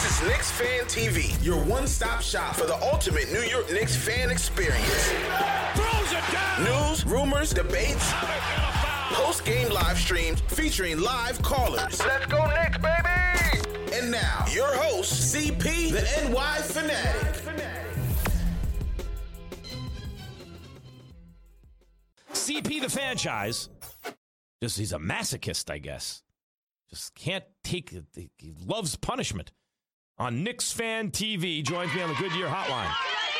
This is Knicks Fan TV, your one-stop shop for the ultimate New York Knicks fan experience. News, rumors, debates, post-game live streams featuring live callers. Let's go Knicks, baby! And now, your host, CP, the NY Fanatic. CP the franchise. Just he's a masochist, I guess. Just can't take it. He loves punishment. On Knicks Fan TV, joins me on the Goodyear Hotline.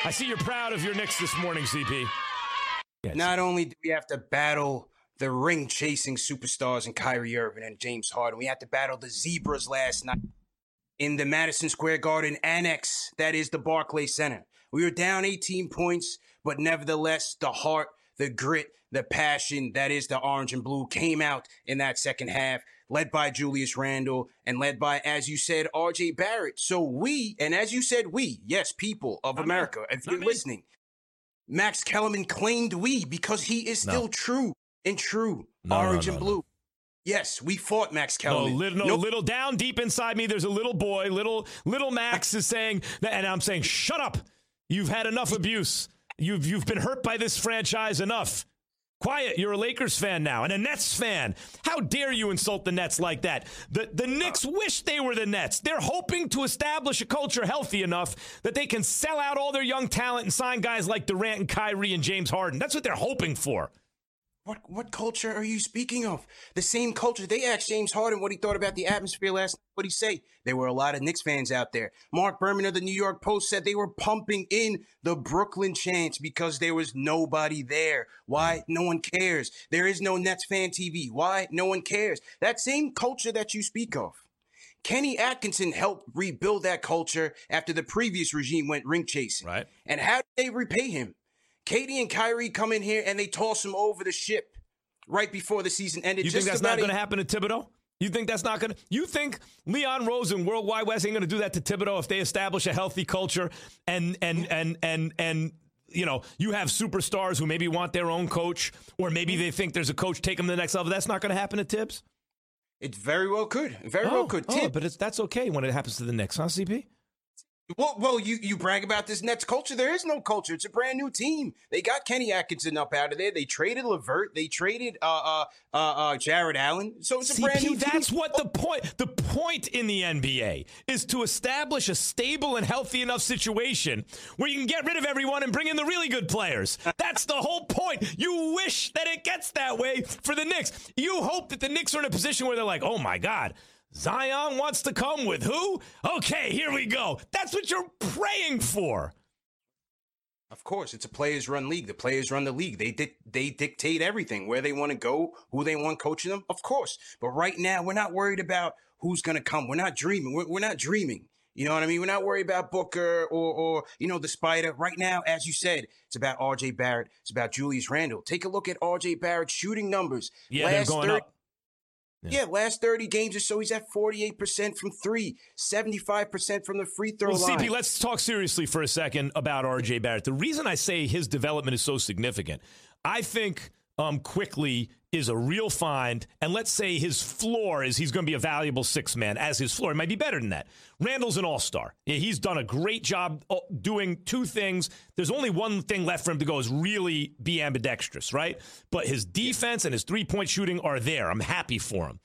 I see you're proud of your Knicks this morning, CP. Not only do we have to battle the ring chasing superstars in Kyrie Irving and James Harden, we had to battle the zebras last night in the Madison Square Garden annex that is the Barclays Center. We were down 18 points, but nevertheless, the heart, the grit, the passion that is the orange and blue came out in that second half, led by Julius Randle and led by, as you said, RJ Barrett. So we, and as you said, we, yes, people of Not me. America, if Not you're me. listening, Max Kellerman claimed we because he is No. still true and true. No, no, orange no, and no. blue. Yes, we fought Max No, Kellerman. little, no, Nope. little down deep inside me, there's a little boy, little little Max is saying, that, and I'm saying, shut up. You've had enough abuse. You've you've been hurt by this franchise enough. Quiet. You're a Lakers fan now and a Nets fan. How dare you insult the Nets like that? The the Knicks uh. wish they were the Nets. They're hoping to establish a culture healthy enough that they can sell out all their young talent and sign guys like Durant and Kyrie and James Harden. That's what they're hoping for. What what culture are you speaking of? The same culture. They asked James Harden what he thought about the atmosphere last night. What did he say? There were a lot of Knicks fans out there. Marc Berman of the New York Post said they were pumping in the Brooklyn chants because there was nobody there. Why? No one cares. There is no Nets fan TV. Why? No one cares. That same culture that you speak of. Kenny Atkinson helped rebuild that culture after the previous regime went ring chasing. Right. And how did they repay him? KD and Kyrie come in here and they toss him over the ship right before the season ended. You think that's not going to happen to Thibodeau? You think that's not going to? You think Leon Rose and World Wide Wes ain't going to do that to Thibodeau if they establish a healthy culture and and and and and you know you have superstars who maybe want their own coach or maybe they think there's a coach take them to the next level. That's not going to happen to Tibbs. It very well could. Very oh, well could. oh, Tip- but it's that's okay when it happens to the Knicks, huh, CP? Well, well, you, you brag about this Nets culture. There is no culture. It's a brand new team. They got Kenny Atkinson up out of there. They traded LeVert. They traded uh, uh, uh, uh, Jarrett Allen. So it's a brand new team. that's what the point. The point in the NBA is to establish a stable and healthy enough situation where you can get rid of everyone and bring in the really good players. That's the whole point. You wish that it gets that way for the Knicks. You hope that the Knicks are in a position where they're like, oh my God. Zion wants to come with who? Okay, here we go. That's what you're praying for. Of course, it's a players run league. The players run the league. They dic- they dictate everything, where they want to go, who they want coaching them. Of course. But right now, we're not worried about who's going to come. We're not dreaming. We're, we're not dreaming. You know what I mean? We're not worried about Booker or, or, you know, the Spider. Right now, as you said, it's about RJ Barrett. It's about Julius Randle. Take a look at RJ Barrett's shooting numbers. Yeah, they're going 30 up. Yeah. last 30 games or so, he's at 48% from three, 75% from the free throw Well, line. CP, let's talk seriously for a second about RJ Barrett. The reason I say his development is so significant, I think um, Quickley is a real find, and let's say his floor is he's going to be a valuable six man as his floor. It might be better than that. Randle's an all star. He's done a great job uh, doing two things. There's only one thing left for him to go is really be ambidextrous, right? But his defense and his three point shooting are there. I'm happy for him.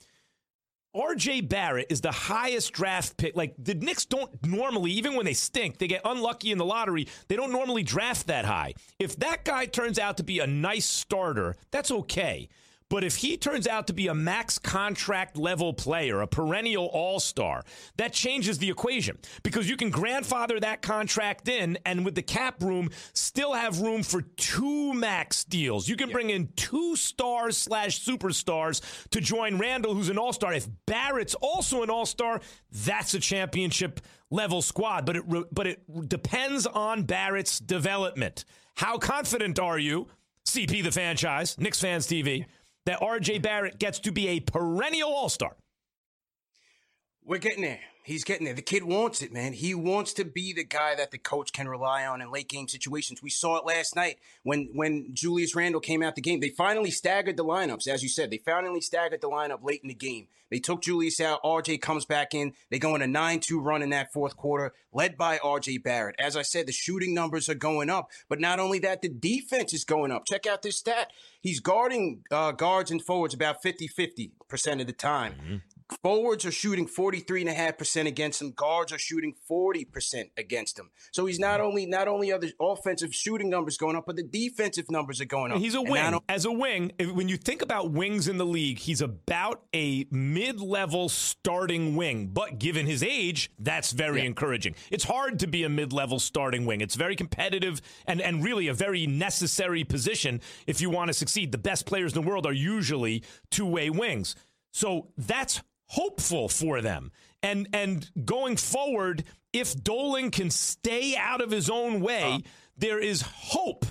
RJ Barrett is the highest draft pick. Like the Knicks don't normally, even when they stink, they get unlucky in the lottery. They don't normally draft that high. If that guy turns out to be a nice starter, that's okay. But if he turns out to be a max contract level player, a perennial all star, that changes the equation because you can grandfather that contract in and with the cap room still have room for two max deals. You can bring in two stars slash superstars to join Randle, who's an all star. If Barrett's also an all star, that's a championship level squad. But it, but it depends on Barrett's development. How confident are you, CP the franchise, Knicks fans TV? That RJ Barrett gets to be a perennial all star. We're getting there. He's getting there. The kid wants it, man. He wants to be the guy that the coach can rely on in late game situations. We saw it last night when when Julius Randle came out the game. They finally staggered the lineups, as you said. They finally staggered the lineup late in the game. They took Julius out. RJ comes back in. They go on a 9-2 run in that fourth quarter, led by RJ Barrett. As I said, the shooting numbers are going up, but not only that, the defense is going up. Check out this stat. He's guarding uh, guards and forwards about 50-50% of the time. Mm-hmm. Forwards are shooting 43.5% against him. Guards are shooting 40% against him. So he's not mm-hmm. only not only are the offensive shooting numbers going up, but the defensive numbers are going up. He's a wing. As a wing, when you think about wings in the league, he's about a mid-level starting wing. But given his age, that's very yeah. encouraging. It's hard to be a mid-level starting wing. It's very competitive and, and really a very necessary position if you want to succeed. The best players in the world are usually two-way wings. So that's hopeful for them. And and going forward, if Dolan can stay out of his own way, uh. there is hope.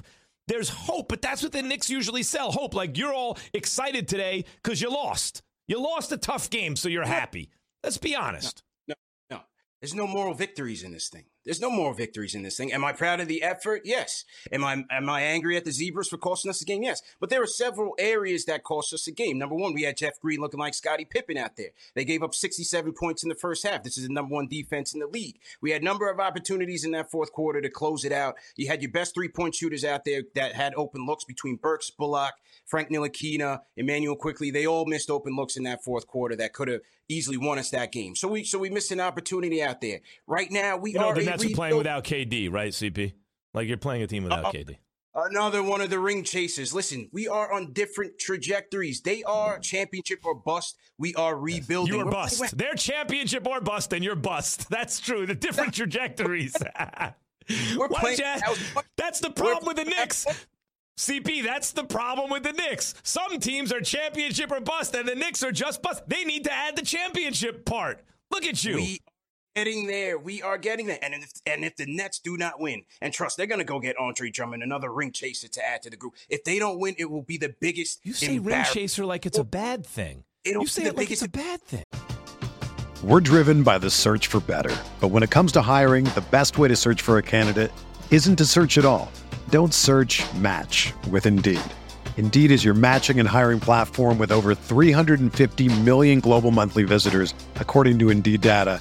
There's hope, but that's what the Knicks usually sell hope. Like you're all excited today because you lost. You lost a tough game, so you're happy. Let's be honest. No, no, no. There's no moral victories in this thing. There's no more victories in this thing. Am I proud of the effort? Yes. Am I am I angry at the Zebras for costing us the game? Yes. But there are several areas that cost us the game. Number one, we had Jeff Green looking like Scottie Pippen out there. They gave up 67 points in the first half. This is the number one defense in the league. We had a number of opportunities in that fourth quarter to close it out. You had your best three point shooters out there that had open looks between Burks, Bullock, Frank Ntilikina, Immanuel Quickley. They all missed open looks in that fourth quarter that could have easily won us that game. So we so we missed an opportunity out there. Right now, we you know, are are playing without KD, right, CP? Like you're playing a team without uh, KD. Another one of the ring chasers. Listen, we are on different trajectories. They are championship or bust. We are rebuilding. You're bust. They're championship or bust, and you're bust. That's true. The different trajectories. We're playing. That's the problem with the Knicks. CP, that's the problem with the Knicks. Some teams are championship or bust, and the Knicks are just bust. They need to add the championship part. Look at you. We getting there. We are getting there. And if, and if the Nets do not win, and trust, they're going to go get Andre Drummond, another ring chaser to add to the group. If they don't win, it will be the biggest. You say ring chaser like it's a bad thing. It'll you say it like it's a bad thing. We're driven by the search for better. But when it comes to hiring, the best way to search for a candidate isn't to search at all. Don't search match with Indeed. Indeed is your matching and hiring platform with over 350 million global monthly visitors, according to Indeed data,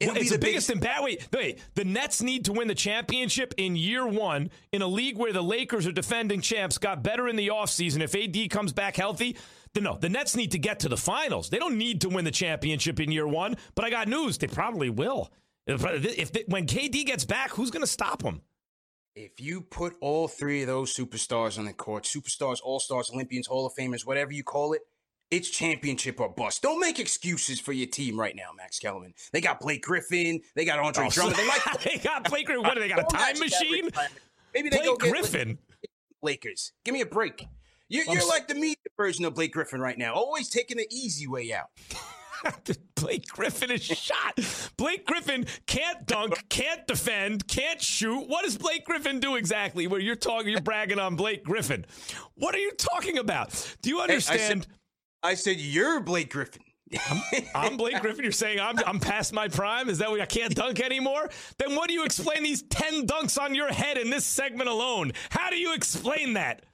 It'll it's the, the biggest and bad. Wait, wait. The Nets need to win the championship in year one in a league where the Lakers are defending champs, got better in the offseason. If AD comes back healthy, then no, the Nets need to get to the finals. They don't need to win the championship in year one, but I got news. They probably will. If, if when KD gets back, who's going to stop him? If you put all three of those superstars on the court, superstars, all stars, Olympians, Hall of Famers, whatever you call it, it's championship or bust. Don't make excuses for your team right now, Max Kellerman. They got Blake Griffin. They got Andre oh, Drummond. They, might- they got Blake Griffin. What do they got? A time machine? Maybe they Blake go Griffin. Lakers. Give me a break. You're, you're like the media version of Blake Griffin right now, always taking the easy way out. Blake Griffin is shot. Blake Griffin can't dunk, can't defend, can't shoot. What does Blake Griffin do exactly? Where you're talking, you're bragging on Blake Griffin. What are you talking about? Do you understand? Hey, I, said, you're Blake Griffin. I'm, I'm, Blake Griffin. You're saying I'm I'm past my prime. Is that why I can't dunk anymore? Then what do you explain these ten dunks on your head in this segment alone? How do you explain that?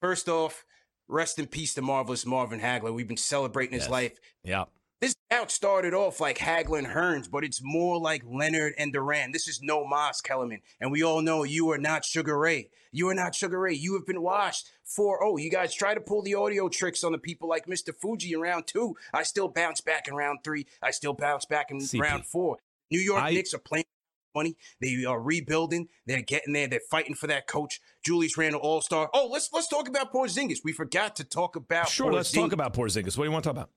First off, rest in peace to marvelous Marvin Hagler. We've been celebrating his yes. life. Yeah. This out started off like Hagler and Hearns, but it's more like Leonard and Durant. This is no Moss Kellerman. And we all know you are not Sugar Ray. You are not Sugar Ray. You have been washed 4 0. You guys try to pull the audio tricks on the people like Mr. Fuji in round two. I still bounce back in round three. I still bounce back in CP. round four. New York I, Knicks are playing money. They are rebuilding. They're getting there. They're fighting for that coach, Julius Randle, All Star. Oh, let's let's talk about Porzingis. We forgot to talk about. Sure, let's talk about Porzingis. What do you want to talk about?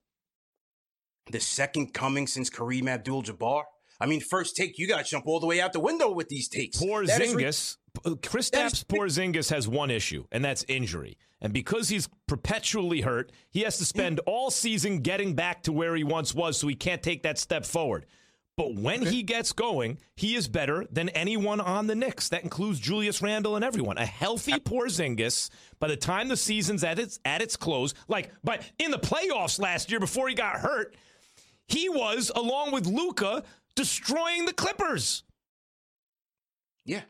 The second coming since Kareem Abdul-Jabbar. I mean, first take, you got to jump all the way out the window with these takes. Porzingis, re- uh, Kristaps Porzingis has one issue, and that's injury. And because he's perpetually hurt, he has to spend mm. all season getting back to where he once was, so he can't take that step forward. But when okay. he gets going, he is better than anyone on the Knicks. That includes Julius Randle and everyone. A healthy Porzingis, by the time the season's at its at its close, like but in the playoffs last year before he got hurt, he was, along with Luka, destroying the Clippers. Yeah.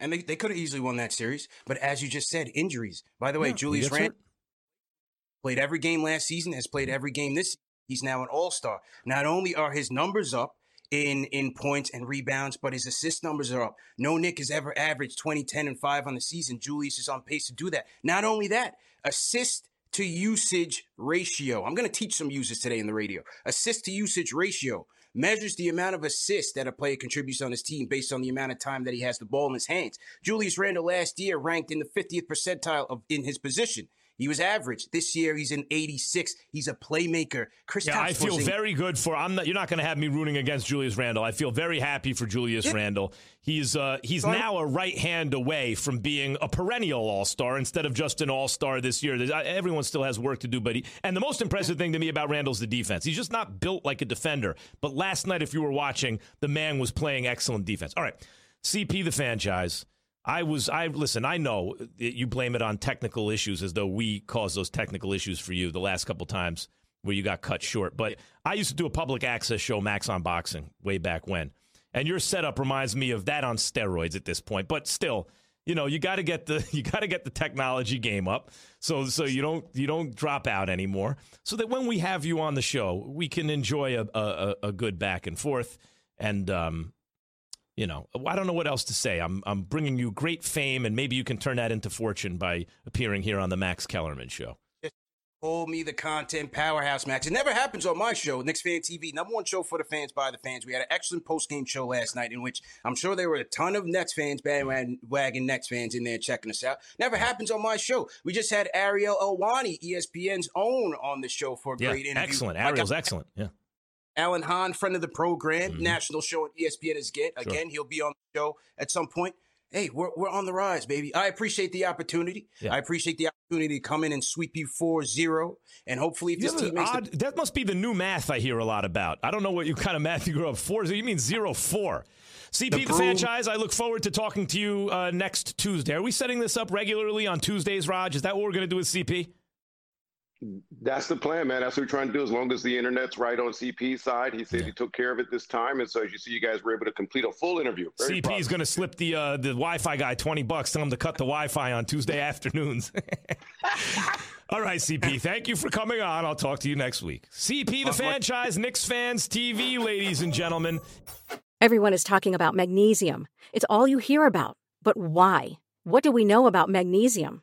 And they, they could have easily won that series. But as you just said, injuries. By the way, yeah, Julius Randle played every game last season, has played every game this season. He's now an all star. Not only are his numbers up in, in points and rebounds, but his assist numbers are up. No Knick has ever averaged 20, 10, and 5 on the season. Julius is on pace to do that. Not only that, assist to usage ratio. I'm going to teach some users today in the radio. Assist to usage ratio measures the amount of assists that a player contributes on his team based on the amount of time that he has the ball in his hands. Julius Randle last year ranked in the 50th percentile of in his position. He was average. This year he's an 86. He's a playmaker. Chris yeah, I feel very good for. I'm not. You're not going to have me rooting against Julius Randle. I feel very happy for Julius yeah. Randle. He's uh, he's now a right hand away from being a perennial All Star instead of just an All Star this year. There's, uh, everyone still has work to do, but he, and the most impressive thing to me about Randle's the defense. He's just not built like a defender. But last night, if you were watching, the man was playing excellent defense. All right, CP the franchise. I was, I listen, I know you blame it on technical issues as though we caused those technical issues for you the last couple times where you got cut short. But I used to do a public access show, Max on Boxing, way back when. And your setup reminds me of that on steroids at this point. But still, you know, you got to get the you got to get the technology game up so so you don't you don't drop out anymore. So that when we have you on the show, we can enjoy a a, a good back and forth. And um, you know, I don't know what else to say. I'm I'm bringing you great fame, and maybe you can turn that into fortune by appearing here on the Max Kellerman Show. Call me the content powerhouse, Max. It never happens on my show, Knicks Fan TV, number one show for the fans by the fans. We had an excellent post game show last night in which I'm sure there were a ton of Nets fans, bandwagon Nets fans in there checking us out. Never happens on my show. We just had Ariel Helwani, ESPN's own, on the show for a yeah, great interview. Excellent. Ariel's like excellent. Yeah. Alan Hahn, friend of the program, mm-hmm. national show on ESPN is get. Sure. Again, he'll be on the show at some point. Hey, we're, we're on the rise, baby. I appreciate the opportunity. Yeah. I appreciate the opportunity to come in and sweep you 4-0. And hopefully if this team makes odd, the- That must be the new math I hear a lot about. I don't know what you kind of math you grew up 4 You mean 0-4. CP the, the franchise, I look forward to talking to you uh, next Tuesday. Are we setting this up regularly on Tuesdays, Raj? Is that what we're going to do with CP? That's the plan, man. That's what we're trying to do. As long as the internet's right on CP's side, he said yeah. he took care of it this time, and so as you see, you guys were able to complete a full interview. Very CP is going to slip the uh, the Wi-Fi guy twenty bucks, tell him to cut the Wi-Fi on Tuesday afternoons. All right, CP. Thank you for coming on. I'll talk to you next week. CP, the franchise, Knicks fans TV, ladies and gentlemen. Everyone is talking about magnesium. It's all you hear about. But why? What do we know about magnesium?